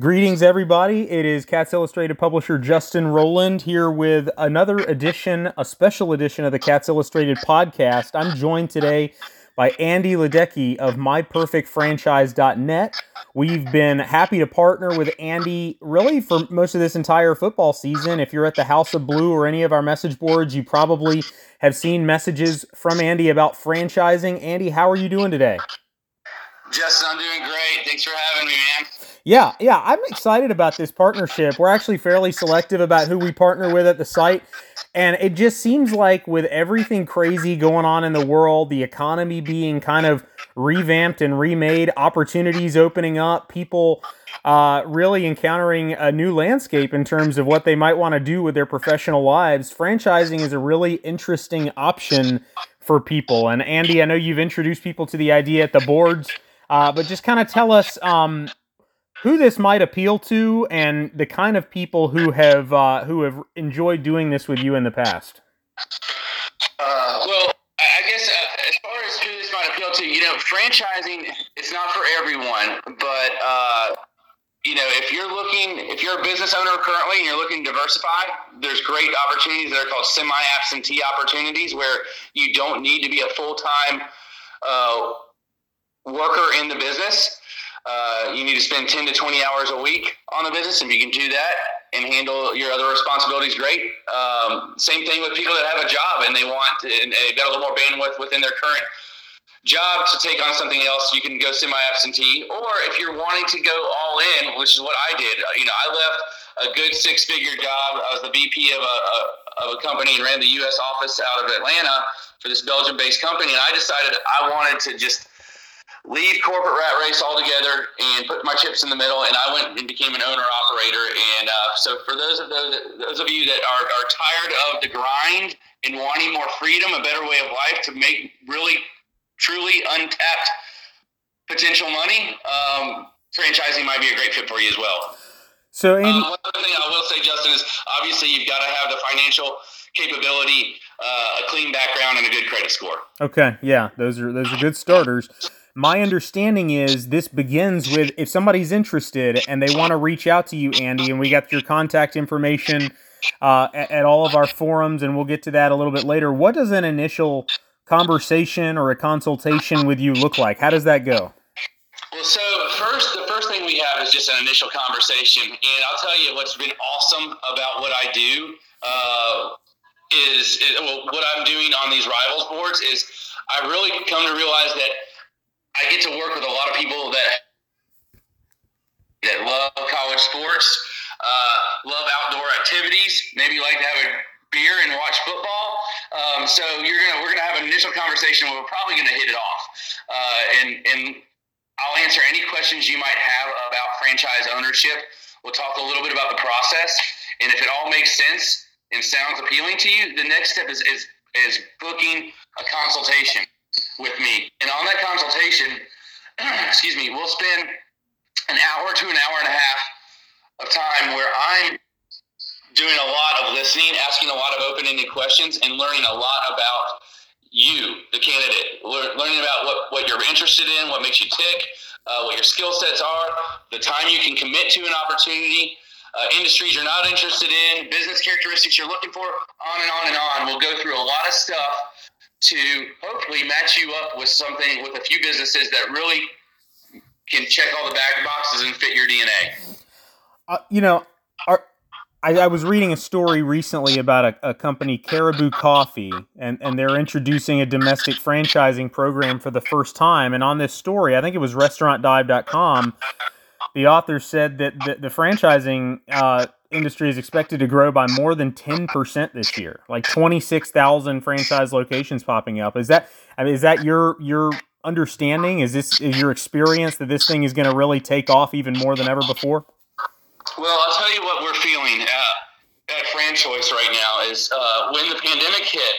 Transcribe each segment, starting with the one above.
Greetings, everybody. It is Cats Illustrated publisher Justin Rowland here with another edition, a special edition of the Cats Illustrated podcast. I'm joined today by Andy Ledecky of MyPerfectFranchise.net. We've been happy to partner with Andy really for most of this entire football season. If you're at the House of Blue or any of our message boards, you probably have seen messages from Andy about franchising. Andy, how are you doing today? Justin, I'm doing great. Thanks for having me, man. Yeah, yeah, I'm excited about this partnership. We're actually fairly selective about who we partner with at the site. And it just seems like with everything crazy going on in the world, the economy being kind of revamped and remade, opportunities opening up, people uh, really encountering a new landscape in terms of what they might want to do with their professional lives, franchising is a really interesting option for people. And Andy, I know you've introduced people to the idea at the boards, uh, but just kind of tell us um, who this might appeal to and the kind of people who have uh, who have enjoyed doing this with you in the past. Uh, well, I guess uh, as far as who this might appeal to, you know, franchising it's not for everyone, but uh, you know, if you're looking, if you're a business owner currently and you're looking to diversify, there's great opportunities that are called semi-absentee opportunities where you don't need to be a full-time uh, worker in the business uh, you need to spend 10 to 20 hours a week on the business. If you can do that and handle your other responsibilities, great. Um, same thing with people that have a job and they want to, and they've got a little more bandwidth within their current job to take on something else. You can go semi-absentee, or if you're wanting to go all in, which is what I did. You know, I left a good six-figure job. I was the VP of a, a of a company and ran the U.S. office out of Atlanta for this Belgium-based company, and I decided I wanted to just leave corporate rat race altogether and put my chips in the middle. And I went and became an owner operator. And uh, so for those of those, those of you that are, are tired of the grind and wanting more freedom, a better way of life to make really, truly untapped potential money, um, franchising might be a great fit for you as well. So, Andy, um, one other thing I will say, Justin, is obviously you've got to have the financial capability, uh, a clean background, and a good credit score. Okay, yeah, those are those are good starters my understanding is this begins with if somebody's interested and they want to reach out to you, Andy, and we got your contact information uh, at, at, all of our forums, and we'll get to that a little bit later. What does an initial conversation or a consultation with you look like? How does that go? Well, so first, the first thing we have is just an initial conversation, and I'll tell you what's been awesome about what I do uh, is, is well, what I'm doing on these rivals boards is I really come to realize that I get to work with a lot of people that that love college sports, uh, love outdoor activities, maybe like to have a beer and watch football. Um, so you're gonna we're gonna have an initial conversation where we're probably gonna hit it off, uh, and and I'll answer any questions you might have about franchise ownership. We'll talk a little bit about the process, and if it all makes sense and sounds appealing to you, the next step is is, is booking a consultation with me. And on that consultation, excuse me, we'll spend an hour to an hour and a half of time where I'm doing a lot of listening, asking a lot of open-ended questions, and learning a lot about you, the candidate, learning about what, what you're interested in, what makes you tick, uh, what your skill sets are, the time you can commit to an opportunity, uh, industries you're not interested in, business characteristics you're looking for, on and on and on. We'll go through a lot of stuff to hopefully match you up with something with a few businesses that really can check all the back boxes and fit your DNA. Uh, you know, our, I, I, was reading a story recently about a, a, company, Caribou Coffee, and, and they're introducing a domestic franchising program for the first time. And on this story, I think it was restaurantdive.com, the author said that the, the franchising uh, industry is expected to grow by more than 10% this year. Like 26,000 franchise locations popping up. Is that I mean, is that your your understanding? Is this is your experience that this thing is going to really take off even more than ever before? Well i'll tell you what we're feeling at, at franchise right now is uh, when the pandemic hit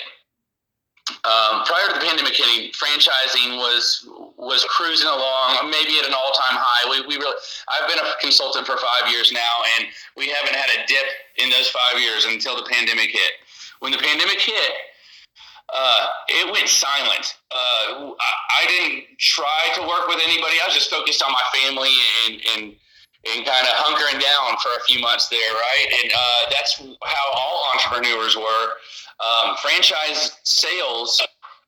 um, prior to the pandemic hitting, franchising was was cruising along, maybe at an all time high. We, we really, I've been a consultant for five years now, and we haven't had a dip in those five years until the pandemic hit. When the pandemic hit, uh, it went silent. Uh, I, I, didn't try to work with anybody. I was just focused on my family and, and and kind of hunkering down for a few months there, right? And uh, that's how all entrepreneurs were. Um, franchise sales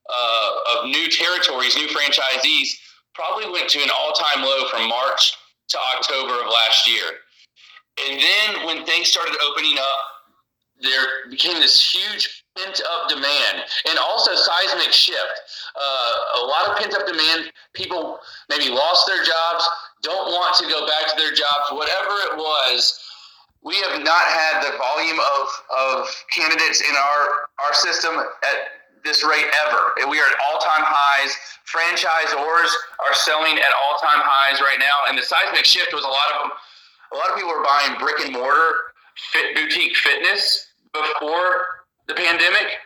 uh, of new territories, new franchisees, probably went to an all-time low from March to October of last year. And then when things started opening up, there became this huge pent up demand and also seismic shift. Uh, a lot of pent up demand. People maybe lost their jobs, don't want to go back to their jobs, whatever it was. We have not had the volume of, of candidates in our, our system at this rate ever. We are at all time highs. Franchisors are selling at all time highs right now. And the seismic shift was a lot of a lot of people were buying brick and mortar fit boutique fitness before the pandemic,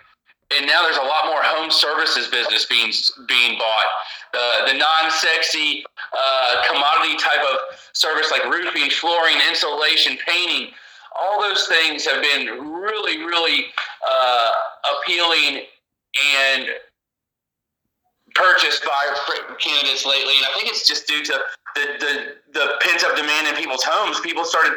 and now there's a home services business being being bought. Uh, the non-sexy uh, commodity type of service like roofing, flooring, insulation, painting, all those things have been really, really uh, appealing and purchased by candidates lately. And I think it's just due to the the, the pent up demand in people's homes. People started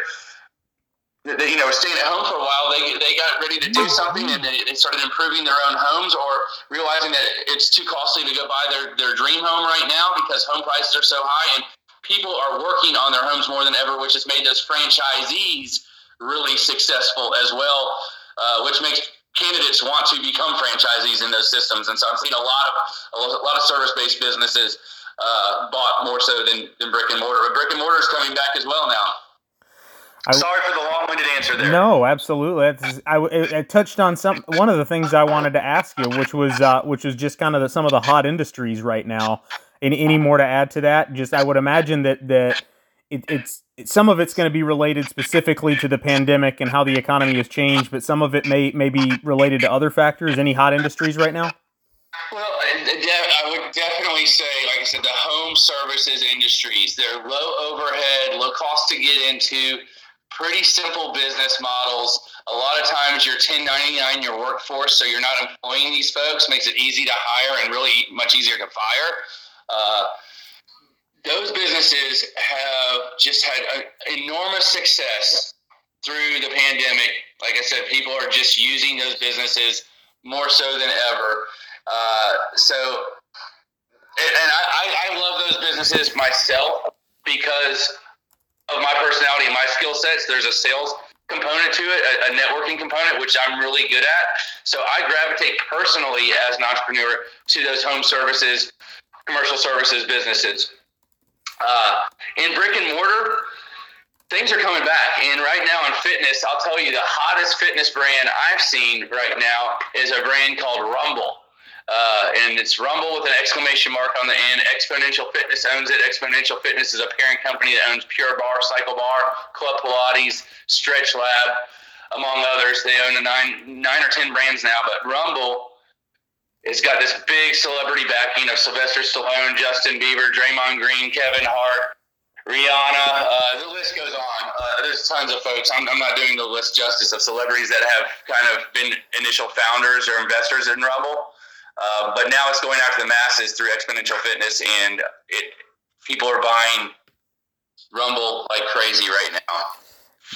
you know, staying at home for a while, they, they got ready to do something and they, they started improving their own homes or realizing that it's too costly to go buy their, their dream home right now because home prices are so high and people are working on their homes more than ever, which has made those franchisees really successful as well, uh, which makes candidates want to become franchisees in those systems. And so I'm seeing a lot of a lot of service-based businesses uh, bought more so than, than brick and mortar. But brick and mortar is coming back as well now. I, Sorry for the long-winded answer there. No, absolutely. I, I, touched on some one of the things I wanted to ask you, which was uh, which was just kind of the, some of the hot industries right now. Any, any more to add to that? Just I would imagine that that it, it's some of it's going to be related specifically to the pandemic and how the economy has changed, but some of it may may be related to other factors. Any hot industries right now? Well, I would definitely say, like I said, the home services industries. They're low overhead, low cost to get into pretty simple business models. A lot of times you're 1099 your workforce, so you're not employing these folks, makes it easy to hire and really much easier to fire. Uh, those businesses have just had enormous success through the pandemic. Like I said, people are just using those businesses more so than ever. Uh, so, and I, I love those businesses myself because of my personality and my skill sets, there's a sales component to it, a, a, networking component, which I'm really good at. So I gravitate personally as an entrepreneur to those home services, commercial services businesses. Uh, in brick and mortar, things are coming back. And right now in fitness, I'll tell you the hottest fitness brand I've seen right now is a brand called Rumble. Uh, and it's Rumble with an exclamation mark on the end. Xponential Fitness owns it. Xponential Fitness is a parent company that owns Pure Barre, Cycle Bar, Club Pilates, Stretch Lab, among others. They own nine, nine or ten brands now, but Rumble has got this big celebrity backing of Sylvester Stallone, Justin Bieber, Draymond Green, Kevin Hart, Rihanna. Uh, the list goes on. Uh, there's tons of folks. I'm, I'm, not doing the list justice of celebrities that have kind of been initial founders or investors in Rumble. Uh, but now it's going after the masses through Xponential Fitness, and it people are buying Rumble like crazy right now.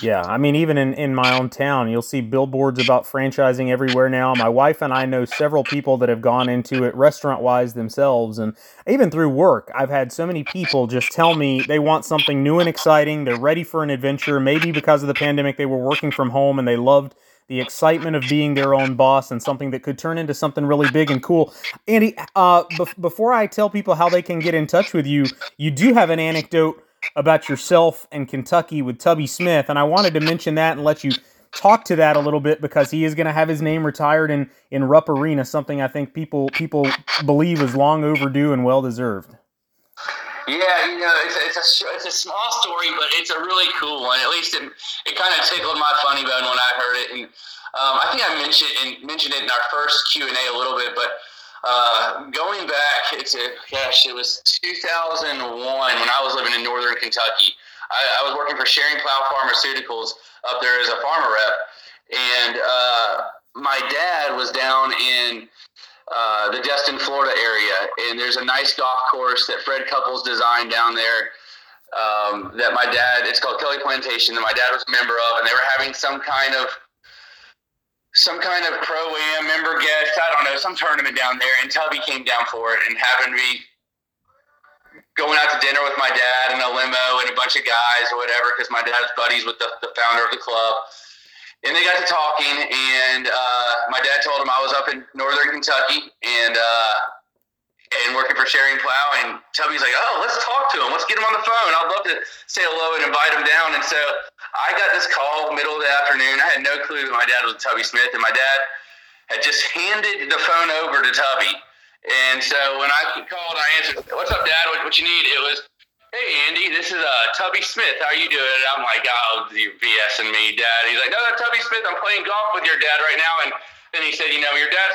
Yeah, I mean, even in, in my own town, you'll see billboards about franchising everywhere now. My wife and I know several people that have gone into it restaurant wise themselves. And even through work, I've had so many people just tell me they want something new and exciting. They're ready for an adventure. Maybe because of the pandemic, they were working from home and they loved the excitement of being their own boss and something that could turn into something really big and cool. Andy, uh, be- before I tell people how they can get in touch with you, you do have an anecdote about yourself and Kentucky with Tubby Smith, and I wanted to mention that and let you talk to that a little bit because he is going to have his name retired in in Rupp Arena, something I think people people believe is long overdue and well deserved. Yeah, you know, it's, it's a it's a small story, but it's a really cool one. At least it, it kind of tickled my funny bone when I heard it, and um, I think I mentioned in, mentioned it in our first Q and A a little bit. But uh, going back, a gosh, it was 2001 when I was living in northern Kentucky. I, I was working for Schering Plough Pharmaceuticals up there as a pharma rep, and uh, my dad was down in uh, the Destin, Florida area, and there's a nice golf course that Fred Couples designed down there. um, that my dad. It's called Kelly Plantation that my dad was a member of, and they were having some kind of some kind of pro am member guest. I don't know some tournament down there, and Tubby came down for it and happened to be going out to dinner with my dad in a limo and a bunch of guys or whatever because my dad's buddies with the, the founder of the club. And they got to talking, and uh, my dad told him I was up in northern Kentucky and uh, and working for Schering Plough. And Tubby's like, "Oh, let's talk to him. Let's get him on the phone. I'd love to say hello and invite him down." And so I got this call middle of the afternoon. I had no clue that my dad was Tubby Smith, and my dad had just handed the phone over to Tubby and so when I called, I answered, "What's up, Dad? What, what you need?" It was, "Hey, Andy, this is uh, Tubby Smith. How are you doing?" And I'm like, "Oh, you BSing me, Dad." He's like, "No, no, Tubby Smith. I'm playing golf with your dad right now." And then he said, "You know, your dad,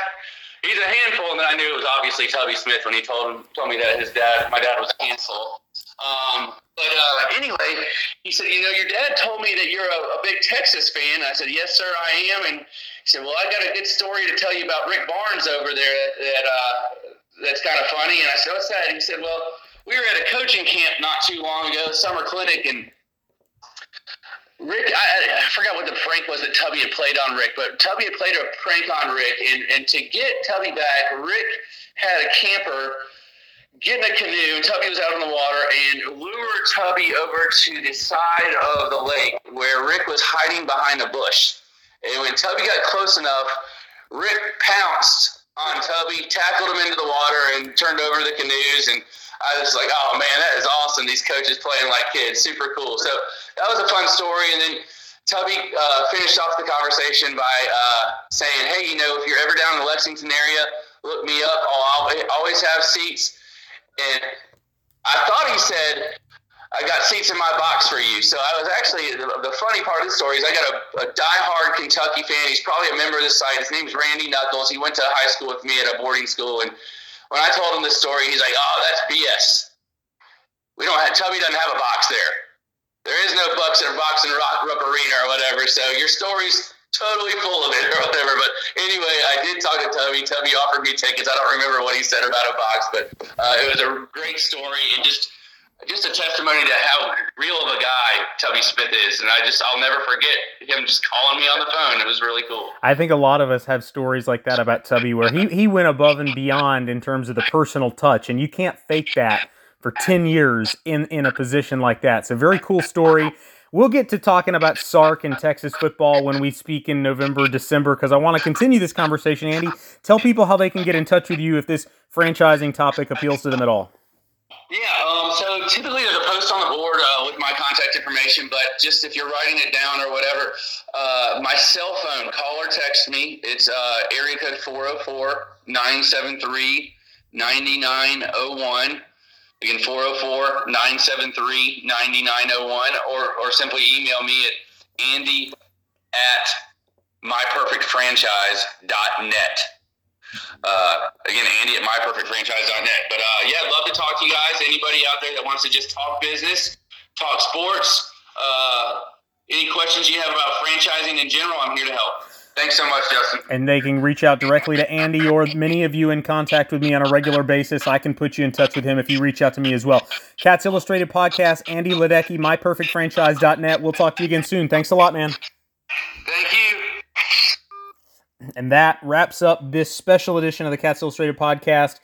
he's a handful." And then I knew it was obviously Tubby Smith when he told him told me that his dad, my dad, was a handful. Um, but uh, anyway, he said, "You know, your dad told me that you're a, a big Texas fan." I said, "Yes, sir, I am." And he said, "Well, I got a good story to tell you about Rick Barnes over there that, that uh, that's kind of funny. And I said, what's that? And he said, well, we were at a coaching camp not too long ago, summer clinic, and Rick, I, I forgot what the prank was that Tubby had played on Rick, but Tubby had played a prank on Rick, and, and to get Tubby back, Rick had a camper get in a canoe. Tubby was out on the water and lure Tubby over to the side of the lake where Rick was hiding behind a bush. And when Tubby got close enough, Rick pounced on Tubby, tackled him into the water, and turned over the canoes. And I was like, oh man, that is awesome. These coaches playing like kids, super cool. So that was a fun story. And then Tubby uh, finished off the conversation by uh, saying, hey, you know, if you're ever down in the Lexington area, look me up. I'll always have seats. And I thought he said, I got seats in my box for you. So I was actually the, funny part of the story is I got a, a diehard Kentucky fan. He's probably a member of the site. His name's Randy Knuckles. He went to high school with me at a boarding school, and when I told him this story, he's like, "Oh, that's BS. We don't have Tubby doesn't have a box there. There is no Bucks or box and rock, rock arena or whatever. So your story's totally full of it or whatever. But anyway, I did talk to Tubby. Tubby offered me tickets. I don't remember what he said about a box, but uh, it was a great story and just just a testimony to how real of a guy Tubby Smith is. And I just, I'll never forget him just calling me on the phone. It was really cool. I think a lot of us have stories like that about Tubby where he, he went above and beyond in terms of the personal touch, and you can't fake that for 10 years in, in a position like that. So, very cool story. We'll get to talking about Sark and Texas football when we speak in November, December, because I want to continue this conversation. Andy, tell people how they can get in touch with you if this franchising topic appeals to them at all. Yeah, um, so typically there's a post on the board uh, with my contact information, but just if you're writing it down or whatever, uh, my cell phone, call or text me. It's uh, area code 404 973 9901. Again, 404 973 9901, or or simply email me at andy at myperfectfranchise.net. Uh, again, Andy at myperfectfranchise.net. But uh, yeah, love to talk to you guys. Anybody out there that wants to just talk business, talk sports, uh, any questions you have about franchising in general, I'm here to help. Thanks so much, Justin. And they can reach out directly to Andy or many of you in contact with me on a regular basis. I can put you in touch with him if you reach out to me as well. Cats Illustrated Podcast, Andy Ledecky, myperfectfranchise.net. We'll talk to you again soon. Thanks a lot, man. Thank you. And that wraps up this special edition of the Cats Illustrated podcast.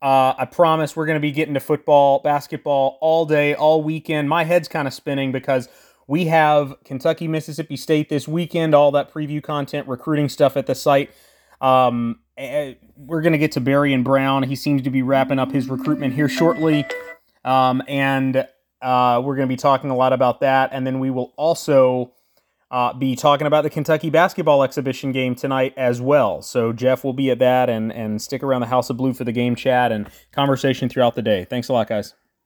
Uh, I promise we're going to be getting to football, basketball all day, all weekend. My head's kind of spinning because we have Kentucky, Mississippi State this weekend, all that preview content, recruiting stuff at the site. Um, eh, we're going to get to Barion Brown. He seems to be wrapping up his recruitment here shortly. Um, and uh, we're going to be talking a lot about that. And then we will also uh, be talking about the Kentucky basketball exhibition game tonight as well. So Jeff will be at that and and stick around the House of Blue for the game chat and conversation throughout the day. Thanks a lot, guys.